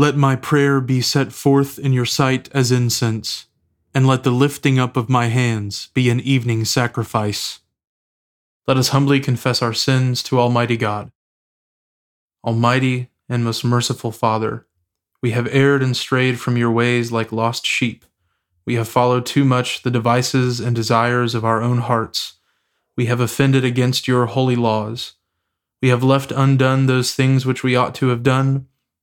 Let my prayer be set forth in your sight as incense, and let the lifting up of my hands be an evening sacrifice. Let us humbly confess our sins to Almighty God. Almighty and most merciful Father, we have erred and strayed from your ways like lost sheep. We have followed too much the devices and desires of our own hearts. We have offended against your holy laws. We have left undone those things which we ought to have done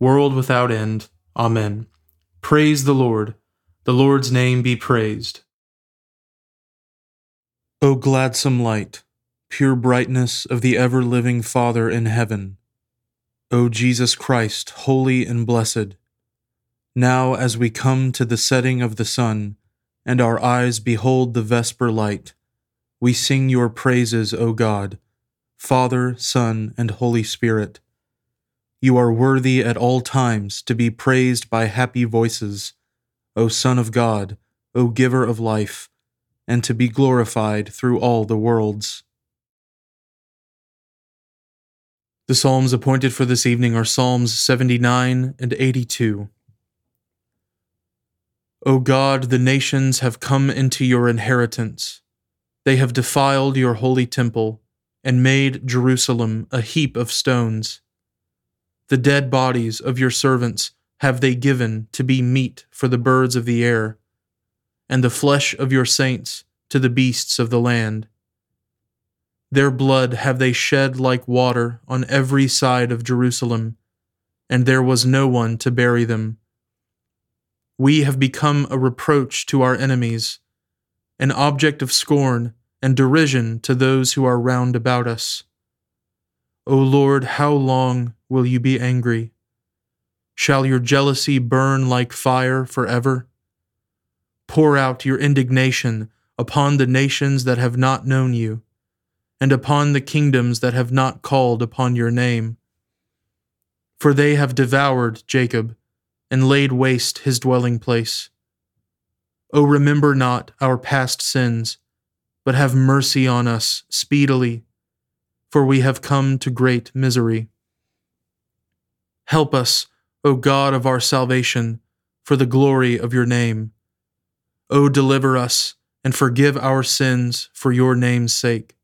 world without end. Amen. Praise the Lord. The Lord's name be praised. O gladsome light, pure brightness of the ever living Father in heaven, O Jesus Christ, holy and blessed, now as we come to the setting of the sun, and our eyes behold the vesper light, we sing your praises, O God, Father, Son, and Holy Spirit you are worthy at all times to be praised by happy voices, O Son of God, O Giver of life, and to be glorified through all the worlds. The Psalms appointed for this evening are Psalms 79 and 82. O God, the nations have come into your inheritance. They have defiled your holy temple and made Jerusalem a heap of stones. The dead bodies of your servants have they given to be meat for the birds of the air, and the flesh of your saints to the beasts of the land. Their blood have they shed like water on every side of Jerusalem, and there was no one to bury them. We have become a reproach to our enemies, an object of scorn and derision to those who are round about us. O Lord, how long will you be angry? Shall your jealousy burn like fire forever? Pour out your indignation upon the nations that have not known you, and upon the kingdoms that have not called upon your name. For they have devoured Jacob, and laid waste his dwelling place. O remember not our past sins, but have mercy on us speedily for we have come to great misery. Help us, O God of our salvation, for the glory of your name. O deliver us and forgive our sins for your name's sake.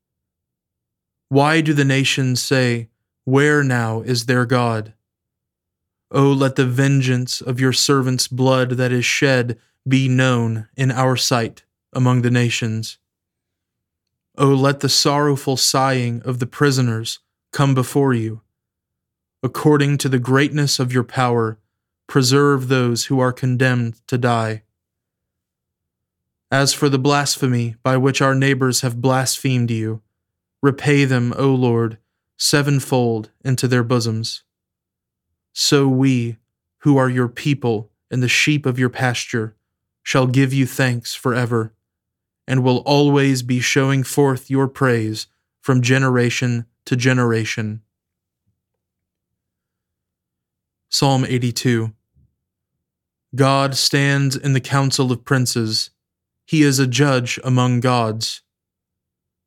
Why do the nations say, Where now is their God? O let the vengeance of your servant's blood that is shed be known in our sight among the nations. O let the sorrowful sighing of the prisoners come before you. According to the greatness of your power, preserve those who are condemned to die. As for the blasphemy by which our neighbors have blasphemed you, repay them, O Lord, sevenfold into their bosoms. So we, who are your people and the sheep of your pasture, shall give you thanks forever and will always be showing forth your praise from generation to generation. Psalm 82 God stands in the council of princes. He is a judge among gods.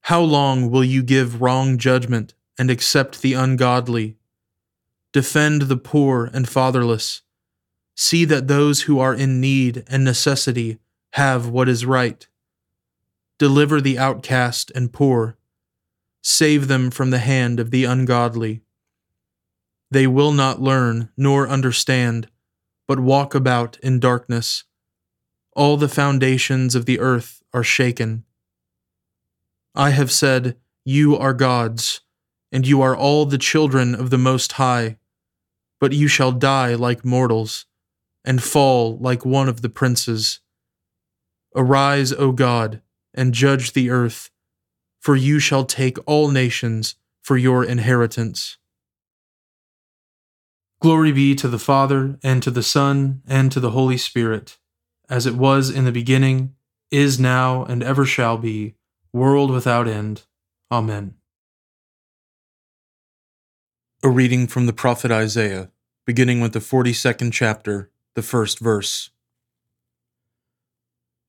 How long will you give wrong judgment and accept the ungodly? Defend the poor and fatherless. See that those who are in need and necessity have what is right. Deliver the outcast and poor. Save them from the hand of the ungodly. They will not learn nor understand, but walk about in darkness. All the foundations of the earth are shaken. I have said, You are gods, and you are all the children of the Most High, but you shall die like mortals, and fall like one of the princes. Arise, O God, and judge the earth, for you shall take all nations for your inheritance. Glory be to the Father, and to the Son, and to the Holy Spirit, as it was in the beginning, is now, and ever shall be, world without end. Amen. A reading from the prophet Isaiah, beginning with the 42nd chapter, the first verse.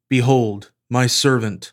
Behold, my servant,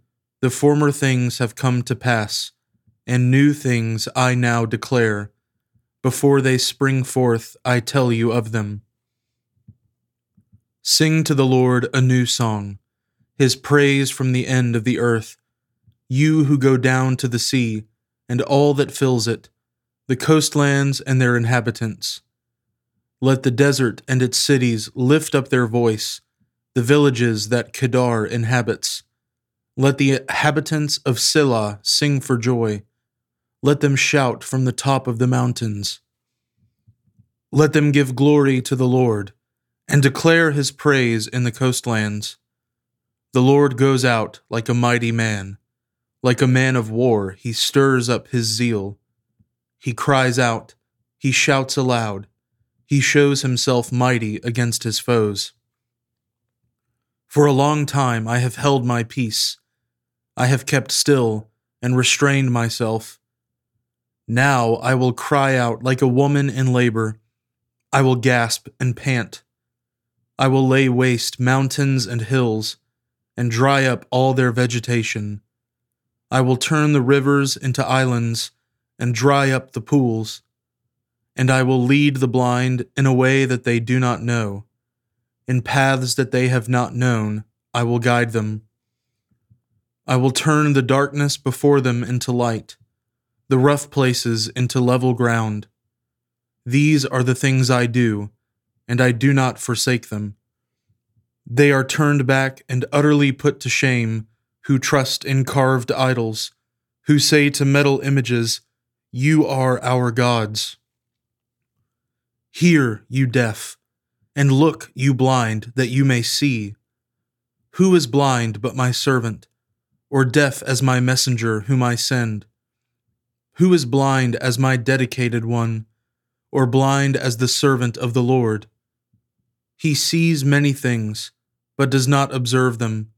the former things have come to pass, and new things I now declare. Before they spring forth, I tell you of them. Sing to the Lord a new song, his praise from the end of the earth. You who go down to the sea, and all that fills it the coastlands and their inhabitants. Let the desert and its cities lift up their voice, the villages that Kedar inhabits. Let the inhabitants of Sela sing for joy. Let them shout from the top of the mountains. Let them give glory to the Lord and declare his praise in the coastlands. The Lord goes out like a mighty man. Like a man of war, he stirs up his zeal. He cries out, he shouts aloud, he shows himself mighty against his foes. For a long time I have held my peace. I have kept still and restrained myself. Now I will cry out like a woman in labor. I will gasp and pant. I will lay waste mountains and hills and dry up all their vegetation. I will turn the rivers into islands and dry up the pools. And I will lead the blind in a way that they do not know. In paths that they have not known, I will guide them. I will turn the darkness before them into light, the rough places into level ground. These are the things I do, and I do not forsake them. They are turned back and utterly put to shame who trust in carved idols, who say to metal images, you are our gods. Hear, you deaf, and look, you blind, that you may see. Who is blind but my servant, or deaf as my messenger whom I send? Who is blind as my dedicated one, or blind as the servant of the Lord? He sees many things, but does not observe them.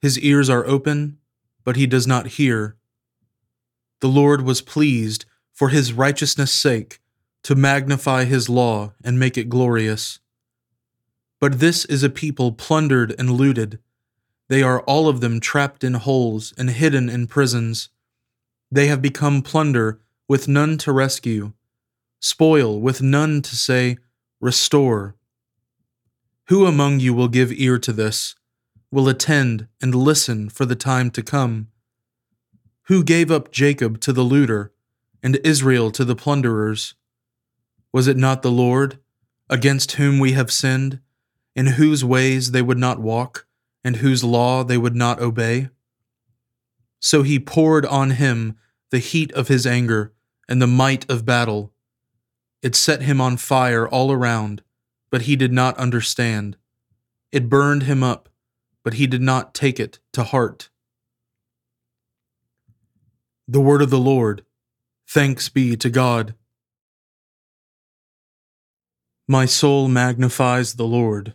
His ears are open, but he does not hear. The Lord was pleased, for his righteousness' sake, to magnify his law and make it glorious. But this is a people plundered and looted. They are all of them trapped in holes and hidden in prisons. They have become plunder with none to rescue, spoil with none to say, Restore. Who among you will give ear to this, will attend and listen for the time to come? Who gave up Jacob to the looter, and Israel to the plunderers? Was it not the Lord, against whom we have sinned, in whose ways they would not walk, and whose law they would not obey? So he poured on him the heat of his anger and the might of battle. It set him on fire all around, but he did not understand. It burned him up, but he did not take it to heart. The word of the Lord. Thanks be to God. My soul magnifies the Lord,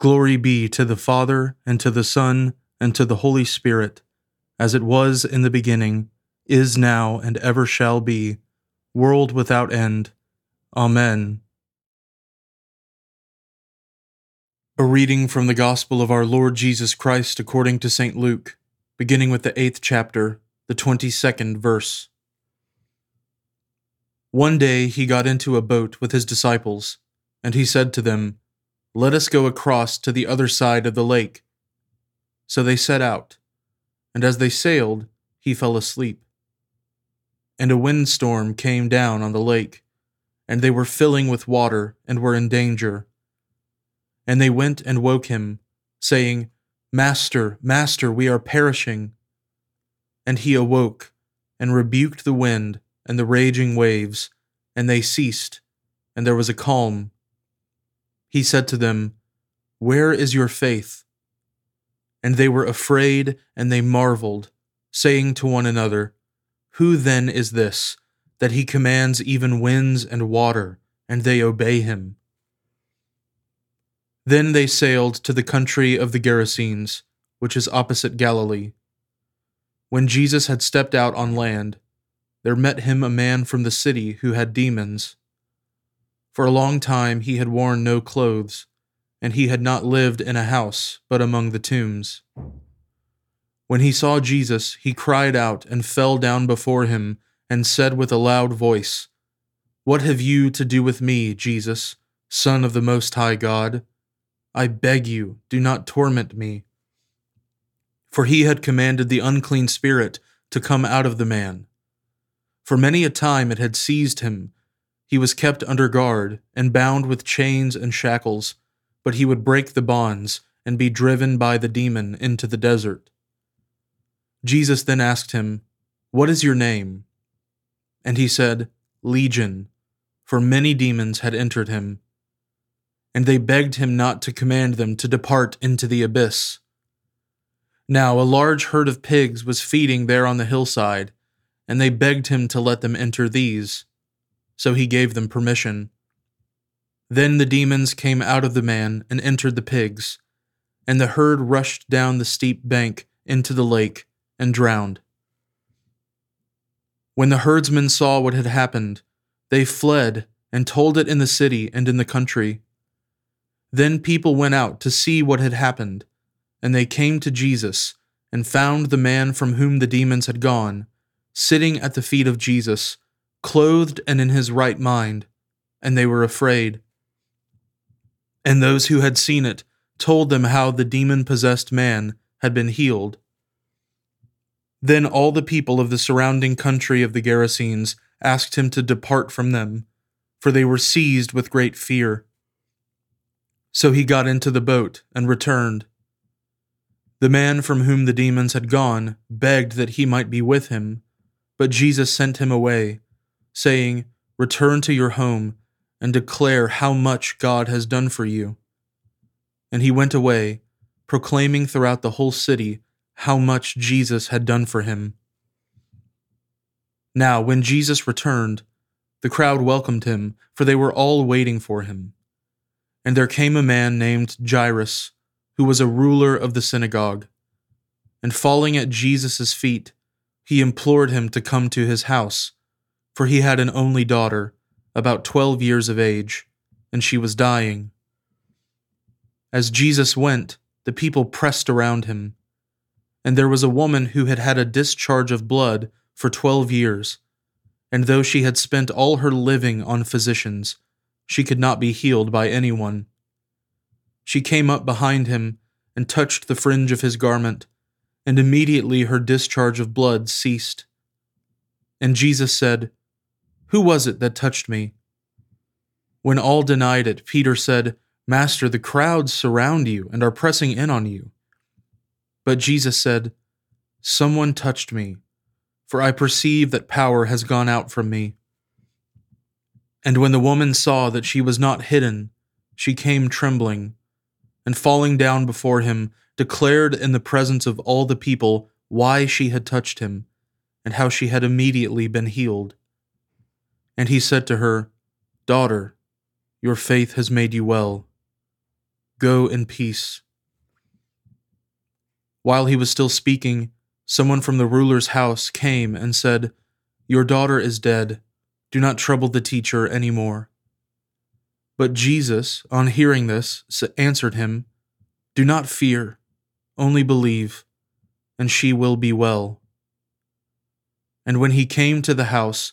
Glory be to the Father, and to the Son, and to the Holy Spirit, as it was in the beginning, is now, and ever shall be, world without end. Amen. A reading from the Gospel of our Lord Jesus Christ according to St. Luke, beginning with the eighth chapter, the twenty second verse. One day he got into a boat with his disciples, and he said to them, let us go across to the other side of the lake. So they set out, and as they sailed, he fell asleep. And a windstorm came down on the lake, and they were filling with water and were in danger. And they went and woke him, saying, Master, Master, we are perishing. And he awoke, and rebuked the wind and the raging waves, and they ceased, and there was a calm. He said to them, Where is your faith? And they were afraid and they marveled, saying to one another, Who then is this, that he commands even winds and water, and they obey him? Then they sailed to the country of the Gerasenes, which is opposite Galilee. When Jesus had stepped out on land, there met him a man from the city who had demons for a long time he had worn no clothes, and he had not lived in a house, but among the tombs. When he saw Jesus, he cried out and fell down before him, and said with a loud voice, What have you to do with me, Jesus, Son of the Most High God? I beg you, do not torment me. For he had commanded the unclean spirit to come out of the man. For many a time it had seized him he was kept under guard and bound with chains and shackles, but he would break the bonds and be driven by the demon into the desert. Jesus then asked him, What is your name? And he said, Legion, for many demons had entered him. And they begged him not to command them to depart into the abyss. Now a large herd of pigs was feeding there on the hillside, and they begged him to let them enter these so he gave them permission. Then the demons came out of the man and entered the pigs, and the herd rushed down the steep bank into the lake and drowned. When the herdsmen saw what had happened, they fled and told it in the city and in the country. Then people went out to see what had happened, and they came to Jesus and found the man from whom the demons had gone sitting at the feet of Jesus, clothed and in his right mind, and they were afraid. And those who had seen it told them how the demon possessed man had been healed. Then all the people of the surrounding country of the Gerasenes asked him to depart from them, for they were seized with great fear. So he got into the boat and returned. The man from whom the demons had gone begged that he might be with him, but Jesus sent him away, saying, Return to your home and declare how much God has done for you. And he went away, proclaiming throughout the whole city how much Jesus had done for him. Now, when Jesus returned, the crowd welcomed him, for they were all waiting for him. And there came a man named Jairus, who was a ruler of the synagogue. And falling at Jesus' feet, he implored him to come to his house, for he had an only daughter, about twelve years of age, and she was dying. As Jesus went, the people pressed around him and there was a woman who had had a discharge of blood for twelve years, and though she had spent all her living on physicians, she could not be healed by anyone. She came up behind him and touched the fringe of his garment, and immediately her discharge of blood ceased. And Jesus said, Who was it that touched me? When all denied it, Peter said, Master, the crowds surround you and are pressing in on you. But Jesus said, Someone touched me, for I perceive that power has gone out from me. And when the woman saw that she was not hidden, she came trembling, and falling down before him, declared in the presence of all the people why she had touched him, and how she had immediately been healed. And he said to her, Daughter, your faith has made you well. Go in peace. While he was still speaking, someone from the ruler's house came and said, Your daughter is dead. Do not trouble the teacher any more. But Jesus, on hearing this, answered him, Do not fear, only believe, and she will be well. And when he came to the house,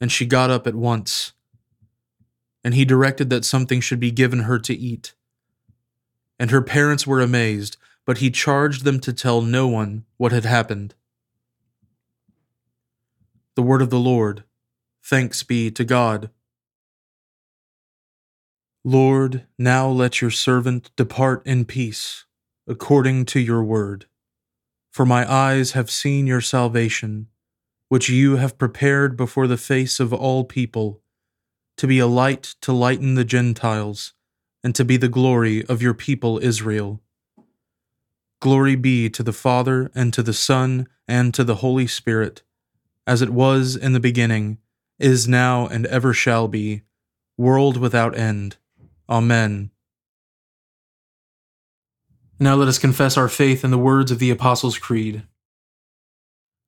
and she got up at once. And he directed that something should be given her to eat. And her parents were amazed but he charged them to tell no one what had happened. The word of the Lord. Thanks be to God. Lord, now let your servant depart in peace, according to your word. For my eyes have seen your salvation, which you have prepared before the face of all people, to be a light to lighten the Gentiles, and to be the glory of your people Israel. Glory be to the Father, and to the Son, and to the Holy Spirit, as it was in the beginning, is now, and ever shall be, world without end. Amen. Now let us confess our faith in the words of the Apostles' Creed.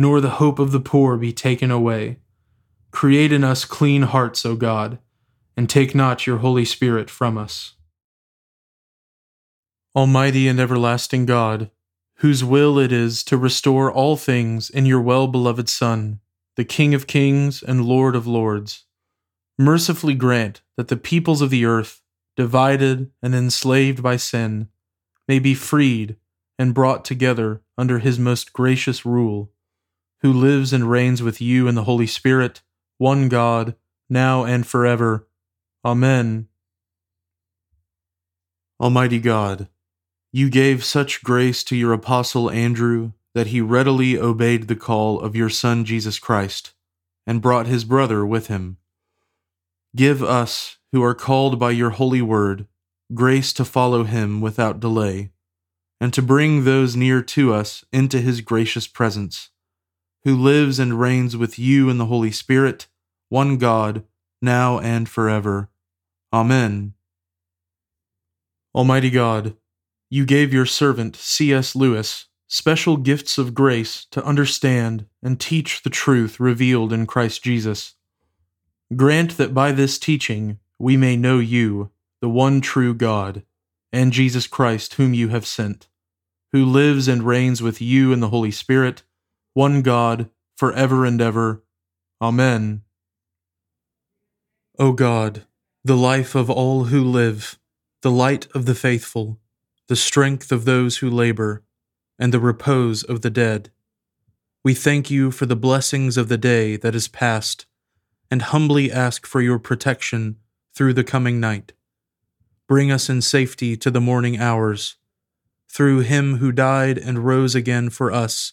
nor the hope of the poor be taken away. Create in us clean hearts, O God, and take not your Holy Spirit from us. Almighty and everlasting God, whose will it is to restore all things in your well beloved Son, the King of kings and Lord of lords, mercifully grant that the peoples of the earth, divided and enslaved by sin, may be freed and brought together under his most gracious rule, who lives and reigns with you in the Holy Spirit, one God, now and forever. Amen. Almighty God, you gave such grace to your apostle Andrew that he readily obeyed the call of your Son Jesus Christ and brought his brother with him. Give us, who are called by your holy word, grace to follow him without delay, and to bring those near to us into his gracious presence, who lives and reigns with you in the Holy Spirit, one God, now and forever. Amen. Almighty God, you gave your servant C.S. Lewis special gifts of grace to understand and teach the truth revealed in Christ Jesus. Grant that by this teaching we may know you, the one true God, and Jesus Christ, whom you have sent, who lives and reigns with you in the Holy Spirit, one God, for ever and ever. Amen. O God, the life of all who live, the light of the faithful, the strength of those who labor, and the repose of the dead. We thank you for the blessings of the day that is past, and humbly ask for your protection through the coming night. Bring us in safety to the morning hours. Through him who died and rose again for us,